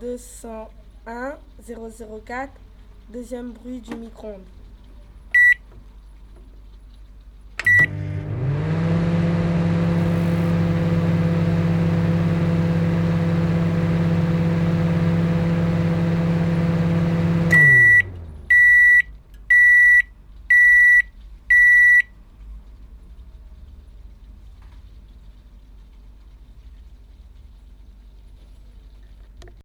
201 004, deuxième bruit du micro-ondes.